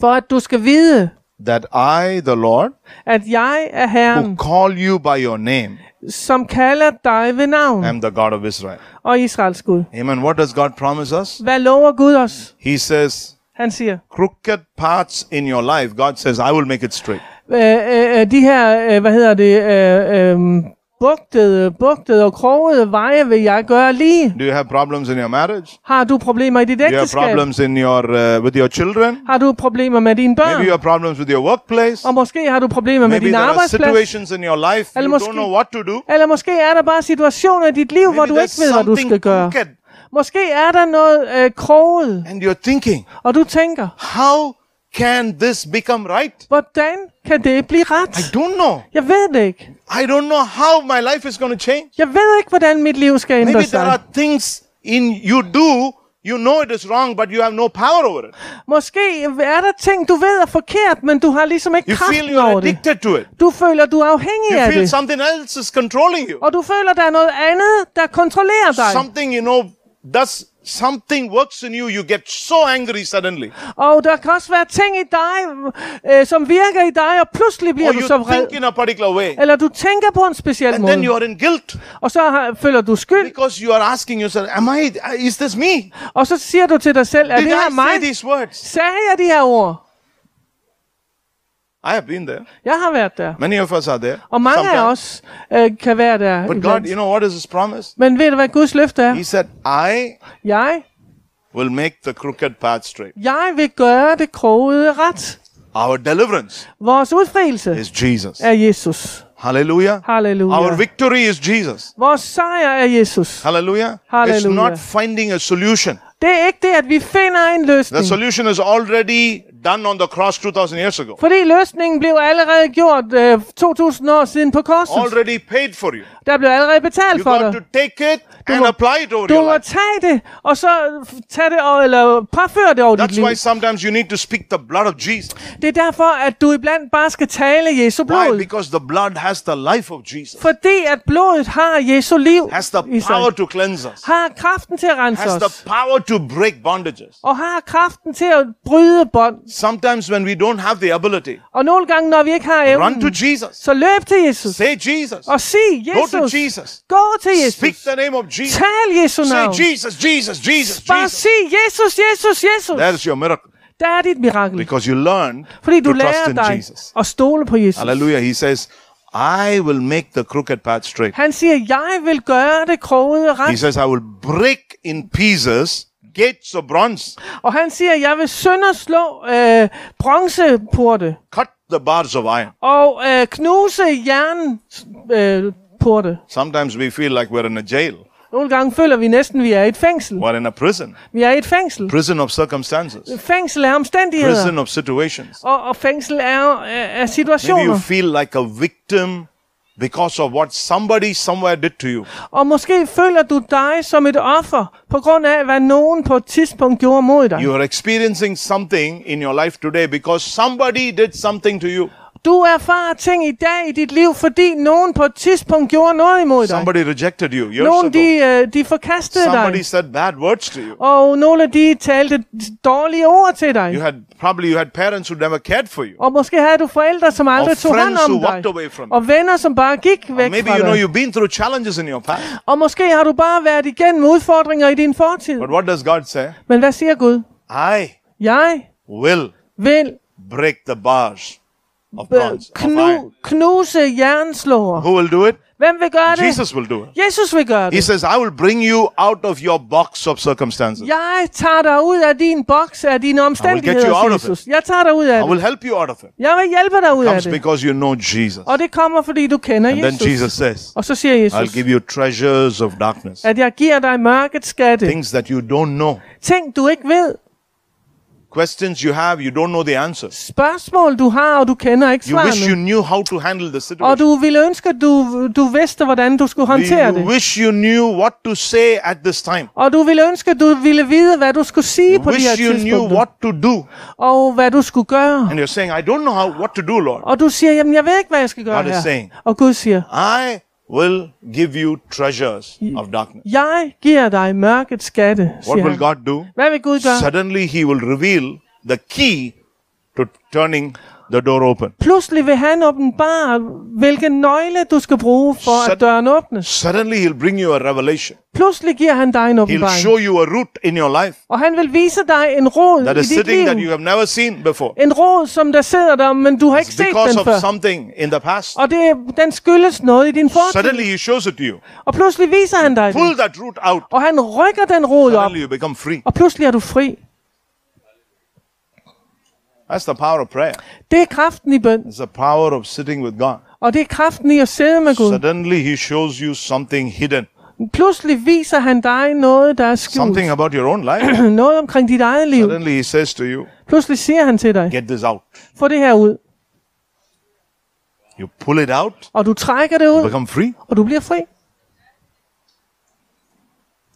for at du skal vide, that I, the Lord, at jeg er who Herren, call you by your name, som kalder dig ved navn, am the God of Israel. og Israels Gud. Amen. What does God promise us? Hvad lover Gud os? He says, Han siger, crooked paths in your life, God says, I will make it straight. øh, øh, øh, de her, øh, hvad hedder det, øh, øh, bugtede, bugtede og krogede veje vil jeg gøre lige. Do you have problems in your marriage? Har du problemer i dit Do you have ægteskab? problems in your uh, with your children? Har du problemer med dine børn? Maybe you have problems with your workplace. Og måske har du problemer med Maybe din there are arbejdsplads. situations in your life you Eller don't måske- know what to do. Eller måske er der bare situationer i dit liv, hvor Maybe du ikke ved, hvad du skal gøre. crooked, Måske er der noget øh, kroget, and you're thinking, og du tænker, how can this become right? hvordan kan det blive I ret? don't know. Jeg ved det ikke. I don't know how my life is going to change. Jeg ved ikke, hvordan mit liv skal ændre Maybe there sig. are things in you do you know it is wrong, but you have no power over it. Måske er der ting, du ved er forkert, men du har ligesom ikke You feel you're over det. addicted to it. Du føler, du er afhængig You af feel det. something else is controlling you. Og du føler, der er noget andet, der kontrollerer dig. Something you know does something works in you. You get so angry suddenly, Og der kan også være ting i dig, øh, som virker i dig, og pludselig bliver or du så vred. think in a particular way, Eller du tænker på en speciel and then you måde. are in guilt Og så har, føler du skyld. because you are asking yourself, "Am I? Is this me? Og så siger du til dig selv, er Did det her I mig? say these words?" Sagde jeg de her ord? I have been there. Jeg har været der. Many of us are there. Og mange af sometimes. os øh, kan være der. But God, you know what is His promise? Men ved du, hvad Guds løfte er? He said, "I Jeg, will make the crooked path straight." jeg vil gøre det krogede ret. Our deliverance Vores udfrielse is Jesus. er Jesus. Hallelujah. Hallelujah. Our victory is Jesus. Vores sejr er Jesus. Hallelujah. Hallelujah. It's not finding a solution. Det er ikke det, at vi finder en The solution is already done on the cross 2000 years ago. Fordi løsningen blev allerede gjort øh, 2000 år siden på korset. Already paid for you. Der blev allerede betalt You for got dig. to take it and må- apply it over Du your må life. tage det, og så tage det over, eller påføre det over dit That's liv. why sometimes you need to speak the blood of Jesus. Det er derfor, at du iblandt bare skal tale Jesu Why? blod. Because the blood has the life of Jesus. Fordi at blodet har Jesu liv Has the power to cleanse us. Har kraften til at rense Has os. the power to break bondages. Og har kraften til at bryde bånd. Sometimes when we don't have the ability, Og nogle gange, når vi ikke har run to Jesus. så løb til Jesus. Say Jesus. Og sig Go to Jesus. Jesus. Gå til Speak the name of Jesus. Tal Jesu Say navn. Jesus, Jesus, Jesus, Bare Jesus. sig Jesus, Jesus, Jesus. That is your miracle Der er dit mirakel. because you learned Fordi du to trust lærer in dig Jesus. at stole på Jesus. Hallelujah. He says, I will make the crooked path straight. Han siger, jeg vil gøre det krogede He says, I will break in pieces gates of bronze, Og han siger, jeg vil sønderslå øh, bronzeporte cut the bars of iron. og øh, knuse jernporte. Øh, porte. Sometimes we feel like we're in a jail, Nogle gange føler vi næsten, at vi er i et fængsel. we're in a prison, Vi er i et fængsel. prison of circumstances, Fængsel er omstændigheder. prison of situations. Og, og fængsel er, er, er Maybe you situationer. feel like a victim because of what somebody somewhere did to you. Og måske føler du dig som et offer, på grund af, hvad nogen på et tidspunkt gjorde mod dig. You are experiencing something in your life today because somebody did something to you. Du erfarer ting i dag i dit liv, fordi nogen på et tidspunkt gjorde noget imod dig. Somebody rejected you years Nogen, de, øh, de forkastede Somebody dig. said bad words to you. Og nogle af de talte dårlige ord til dig. You had probably you had parents who never cared for you. Og måske havde du forældre, som aldrig tog hånd om dig. away from you. Og venner, som bare gik væk maybe fra you know dig. you've been through challenges in your past. Og måske har du bare været igennem udfordringer i din fortid. But what does God say? Men hvad siger Gud? I Jeg will vil break the bars of bronze. Of iron. knu, knuse jernslåer. Who will do it? Hvem vil gøre det? Jesus will do it. Jesus vil gøre He det. says, I will bring you out of your box of circumstances. Jeg tager dig ud af din boks, af dine you omstændigheder, out siger of it. Jesus. Jeg tager dig ud af I det. will help you out of it. Jeg vil hjælpe dig ud It af comes det. because you know Jesus. Og det kommer, fordi du kender And then Jesus. Jesus says, Og så siger I'll Jesus, give you treasures of darkness. at jeg giver dig mørkets skatte. Things that you don't know. Ting, du ikke ved. Questions you have, you don't know the answers. Spørgsmål, du har, og du kender ikke You wish you svarene. knew how to handle the Og situation. du ville ønske, at du, du vidste, hvordan du skulle håndtere You det. wish you knew what to say at this time. Og du ville ønske, at du ville vide, hvad du skulle sige You på de her wish you knew what to do. Og hvad du skulle gøre. And you're saying, I don't know how what to do, Lord. Og du siger, jamen jeg ved ikke, hvad jeg skal gøre God is her. saying, Og Gud siger, I will give you treasures of darkness. jeg giver dig mørkets skatte, What siger will han. God do? Hvad vil Gud gøre? Suddenly he will reveal the key to turning the door open. Pludselig vil han åbenbare, hvilken nøgle du skal bruge for, Sud- at døren åbnes. Suddenly he'll bring you a revelation. Pludselig giver han dig en He'll åbenbaring. show you a root in your life Og han vil vise dig en rod that i dit sitting that liv. you have never seen before. En rod, som der sidder der, men du har ikke It's set because den of før. something in the past. Og det, den skyldes noget i din fortid. Suddenly he shows it to you. Og pludselig viser han dig Pull det. that root out. Og han rykker den rod op. Suddenly you become free. Og pludselig er du fri. That's the power of prayer. Det er kraften i bøn. It's the power of sitting with God. Og det er kraften i at sidde med Gud. Suddenly he shows you something hidden. Pludselig viser han dig noget, der er skjult. Something about your own life. Noget omkring dit eget liv. Suddenly he says to you, Pludselig siger han til dig, get this out. få det her ud. You pull it out, Og du trækker det ud, become free. og du bliver fri.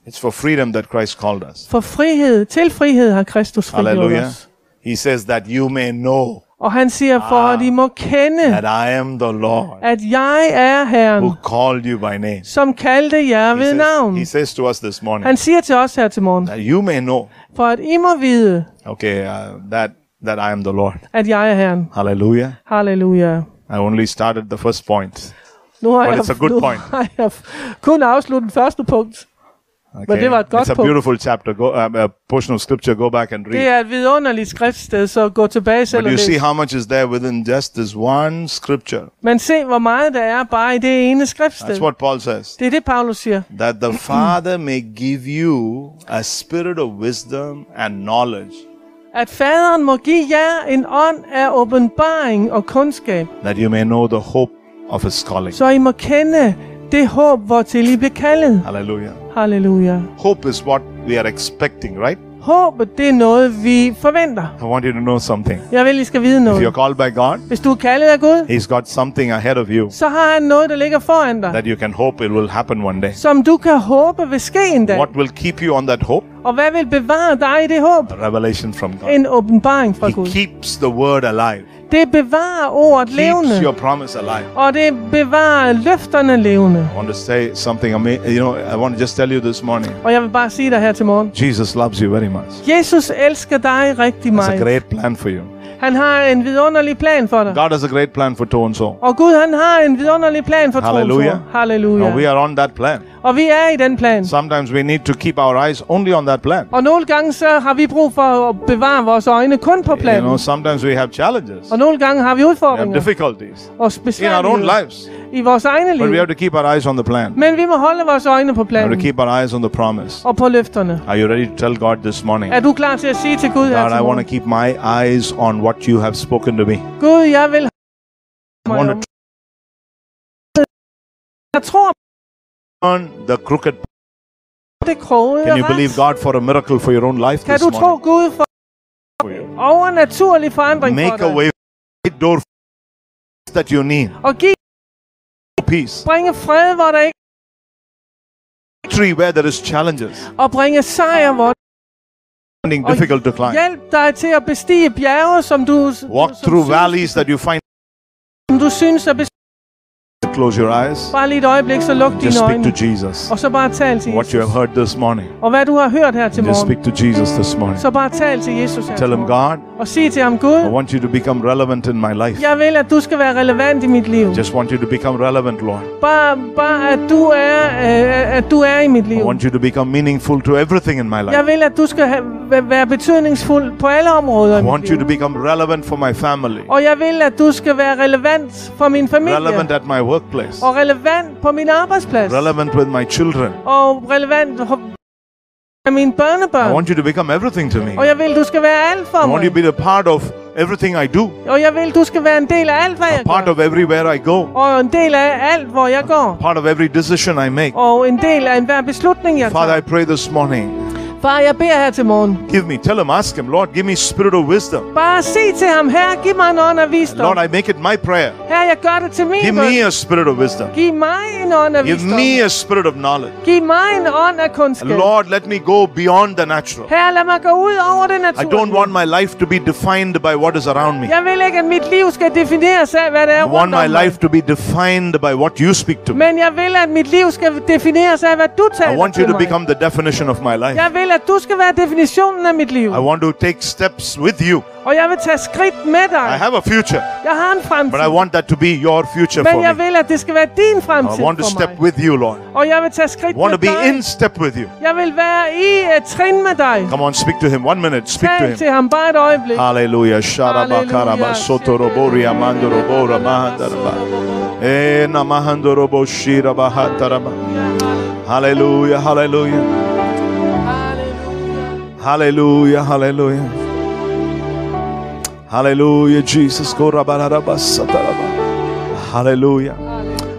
It's for freedom that Christ called us. For frihed, til frihed har Kristus frigjort os. He says that you may know Og han siger, for at I må kende, that I am the Lord at jeg er who Herren, called you by name. som kaldte jer He ved says, navn. he says to us this morning Han siger til os her til morgen, that you may know, for at I må vide, okay, uh, that that I am the Lord. at jeg er Herren. Hallelujah. Halleluja. I only started the first point. Nu har, But jeg, it's a good nu point. har jeg kun afsluttet den første punkt. Okay. det var et godt it's a punkt. beautiful chapter. Go, um, a portion of scripture. Go back and Det read. er et vidunderligt skriftsted, så gå tilbage selv But you see how much is there within just this one scripture. Men se, hvor meget der er bare i det ene skriftsted. That's what Paul says. Det er det, Paulus siger. That the Father may give you a spirit of wisdom and knowledge, At faderen må give jer en ånd af åbenbaring og kundskab, that you may know the hope of his calling. så I må kende det håb, hvortil I blev kaldet. Hallelujah. Halleluja. Hope is what we are expecting, right? Håbet, det er noget, vi forventer. I want you to know something. Jeg vil, I skal vide If noget. you're called by God, Hvis du er kaldet af Gud, He's got something ahead of you så har han noget, der ligger foran dig, that you can hope it will happen one day. som du kan håbe vil ske en dag. What will keep you on that hope? Og hvad vil bevare dig i det håb? A revelation from God. En åbenbaring fra He Gud. keeps the word alive. Det bevarer ordet levende. your promise alive. Og det bevarer løfterne levende. I want to say something amazing. You know, I want to just tell you this morning. Og jeg vil bare sige dig her til morgen. Jesus loves you very much. Jesus elsker dig rigtig It's a meget. great plan for you. Han har en vidunderlig plan for dig. God has a great plan for Soul. Og Gud han har en vidunderlig plan for Halleluja. troens ord. Halleluja. And we are on that plan. Og vi er i den plan. Sometimes we need to keep our eyes only on that plan. Og nogle gange så har vi brug for at bevare vores øjne kun på You know, planen. sometimes we have challenges, Og nogle gange har vi we have udfordringer difficulties og in our own lives. i vores egne But we liv. have to keep our eyes on the plan. Men vi må holde vores øjne på We have to planen keep our eyes on the promise. og på løfterne. Are you ready to tell God this morning? Er du klar til at sige til Gud her God, I want to keep my eyes on what you have spoken to me. Gud, jeg vil I want to Jeg tror turn the crooked. Can you believe God for a miracle for your own life Kan this du tro morning? Gud for For overnaturlig forandring for Make a dig? way, right door that you need. Og giv Peace. bringe fred, hvor der ikke Victory where there is challenges. og bringe sejr, hvor Finding Og difficult to climb. hjælp dig til at bestige bjerge, som du, Walk som through synes, valleys that you find. som du synes er. Close your eyes. Bare lige et øjeblik, så luk Just dine speak øjne. to Jesus. Og så bare tal til What you Jesus. have heard this morning. Og hvad du har hørt her til Just morgen, speak to Jesus this morning. så bare tal til Jesus her Tell til him, morgen. God, Og sig til ham, I Gud, want you to become relevant in my life. jeg vil, at du skal være relevant i mit liv. Just want you to become relevant, Lord. Bare, bare at, du er, øh, at du er i mit I liv. want you to become meaningful to everything in my life. Jeg vil, at du skal have, væ- være betydningsfuld på alle områder i I mit want you to liv. become relevant for my family. Og jeg vil, at du skal være relevant for min familie. Relevant at my workplace. Og relevant på min arbejdsplads. Relevant with my children. Og relevant af mine I want you to become everything to me. Og jeg vil, du skal være alt for I want you to be a part of everything I do. Og jeg vil, du skal være en del af alt, hvad A jeg part gør. of everywhere I go. Og en del af alt, hvor jeg går. Part of every decision I make. Og en del af enhver beslutning, jeg Father, I tager. pray this morning. Far, jeg beder her til morgen. Give me, tell him, ask him, Lord, give me spirit of wisdom. Bare sig til ham, her, giv mig en ånd af visdom. Lord, I make it my prayer. Her, jeg gør det til min Give me a spirit of wisdom. Giv mig en ånd af Give visdom. me a spirit of knowledge. Giv mig en ånd af kundskab. Lord, let me go beyond the natural. Her, lad mig gå ud over det I naturlige. don't want my life to be defined by what is around me. Jeg vil ikke, at mit liv skal defineres af, hvad det er I want rundt om my mig. life to be defined by what you speak to me. Men jeg vil, at mit liv skal defineres af, hvad du taler I want you til to mig. become the definition of my life. Jeg vil, at du skal være definitionen af mit liv. I want to take steps with you. Og jeg vil tage skridt med I dig. have a future, Jeg har en but I want that to be your future Men for jeg me. vil, at det skal være din I want to for step mig. with you, Lord. Og jeg vil tage skridt I want to be dig. in step with you. Jeg vil være i et trin med dig. Come on, speak to him. One minute. Speak to Tal him. til ham bare et øjeblik. Hallelujah. Sharabakaraba Hallelujah. sotorobori amandorobora mahandaraba. Eh, namahandorobo shirabahataraba. Hallelujah. Hallelujah. Hallelujah. Hallelujah. Hallelujah. Jesus. Hallelujah.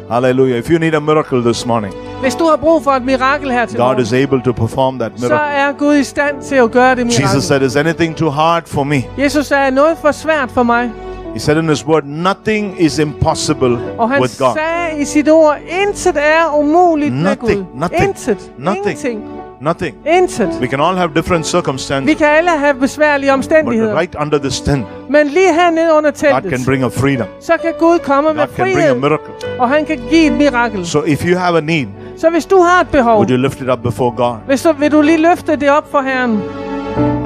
Hallelujah. If you need a miracle this morning, Hvis du har brug for et mirakel her til God morgen, is able to perform that så miracle. er Gud i stand til at gøre det Jesus said, Is anything too hard for me? Jesus sagde, er noget for svært for mig. He said in his word, Nothing is impossible Og han with God. sagde i sit ord, intet er umuligt med Nothing, Gud. nothing, Intet. nothing. Ingenting. Nothing. Intet. We can all have different circumstances, Vi kan alle have besværlige but omstændigheder. right under this tent, Men lige hernede under God can bring a freedom. så kan Gud komme med God can bring a frihed, miracle. og han kan give et mirakel. So if you have a need, Så hvis du har et behov, would you lift it up before God hvis du, vil du lige løfte det op for Herren,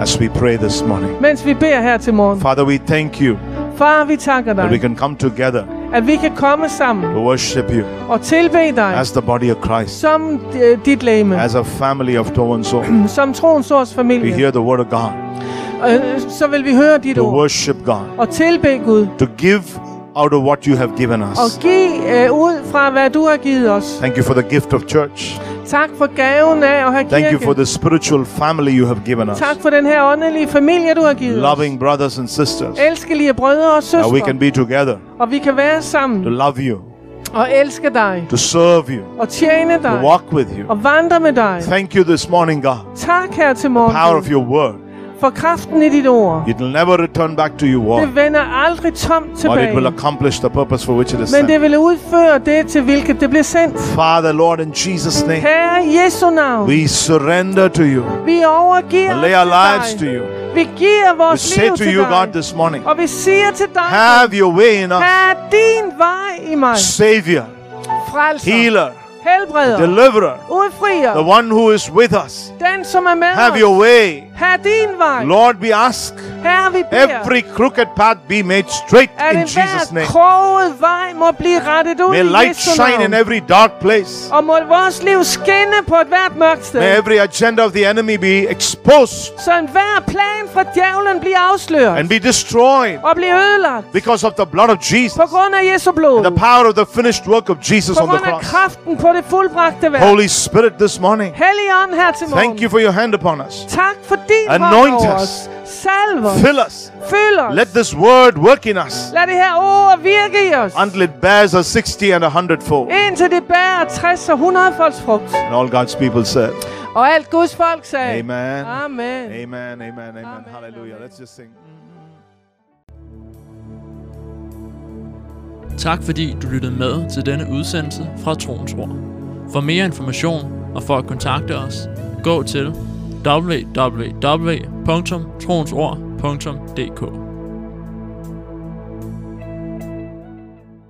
as we pray this morning? mens vi beder her til morgen. Father, we thank you Far, vi takker that we can come together at vi kan komme sammen to worship you. og tilbe dig as the body of Christ, som øh, dit læme, as a family of Soul. som troens års We familie. hear the word of God, Øh, Så vil vi høre dit to ord. worship God, og tilbe Gud. To give out of what you have given og us. give øh, ud fra, hvad du har givet os. Thank you for the gift of church. Tak for gaven af at have Thank you for the spiritual family you have given us. Tak for den her åndelige familie, du har givet Loving brothers and sisters. os. Elskelige brødre og That we can be together Og vi kan være to sammen love you, og elske dig to serve you, og tjene to dig walk with you. og vandre med dig. Thank you this morning, God. Tak her til Power of your word. I dit ord. It will never return back to you word, Det vender aldrig tomt but it will accomplish the purpose for which it is Men sent. det vil udføre det, til hvilket det bliver sendt. Father, Lord, in Jesus' name, Herre Jesu navn. we surrender to you Vi overgiver lay our lives to you. Vi giver We vores say liv to til you, God, this morning, Og vi siger til dig, have your way in us. have din vej i mig. Savior, Frelser, healer, helbreder, deliverer, udfrier, the one who is with us. den som er med Have os. your way. Have din vej. Lord, we ask Herre, vi beder, every crooked path be made straight at in en Jesus' name. hver kroget vej må blive rettet ud May i light Jesu shine in navn. every dark place. Og må vores liv skinne på et hvert mørkt sted. May every agenda of the enemy be exposed Så enhver plan fra djævlen bliver afsløret and be destroyed og bliver ødelagt because of the blood of Jesus, på grund af Jesu blod. the power of the finished work of Jesus På on the grund af cross. kraften på det fuldbragte værk. Holy Spirit, this morning, Helligånd her til morgen. thank you for your hand upon us. Din Anoint over us. os. Salve os. Fill us. Fyld os. Let this word work in us Lad det her ord virke i os. until it bears a 60 and a 100 fold. Indtil det bærer 60 og 100 folds frugt. And all God's people said, Og alt Guds folk sagde. Amen. Amen. Amen, amen, amen. Amen, Hallelujah. amen. Let's just sing. Tak fordi du lyttede med til denne udsendelse fra Troens Ord. For mere information og for at kontakte os, gå til www.troensord.dk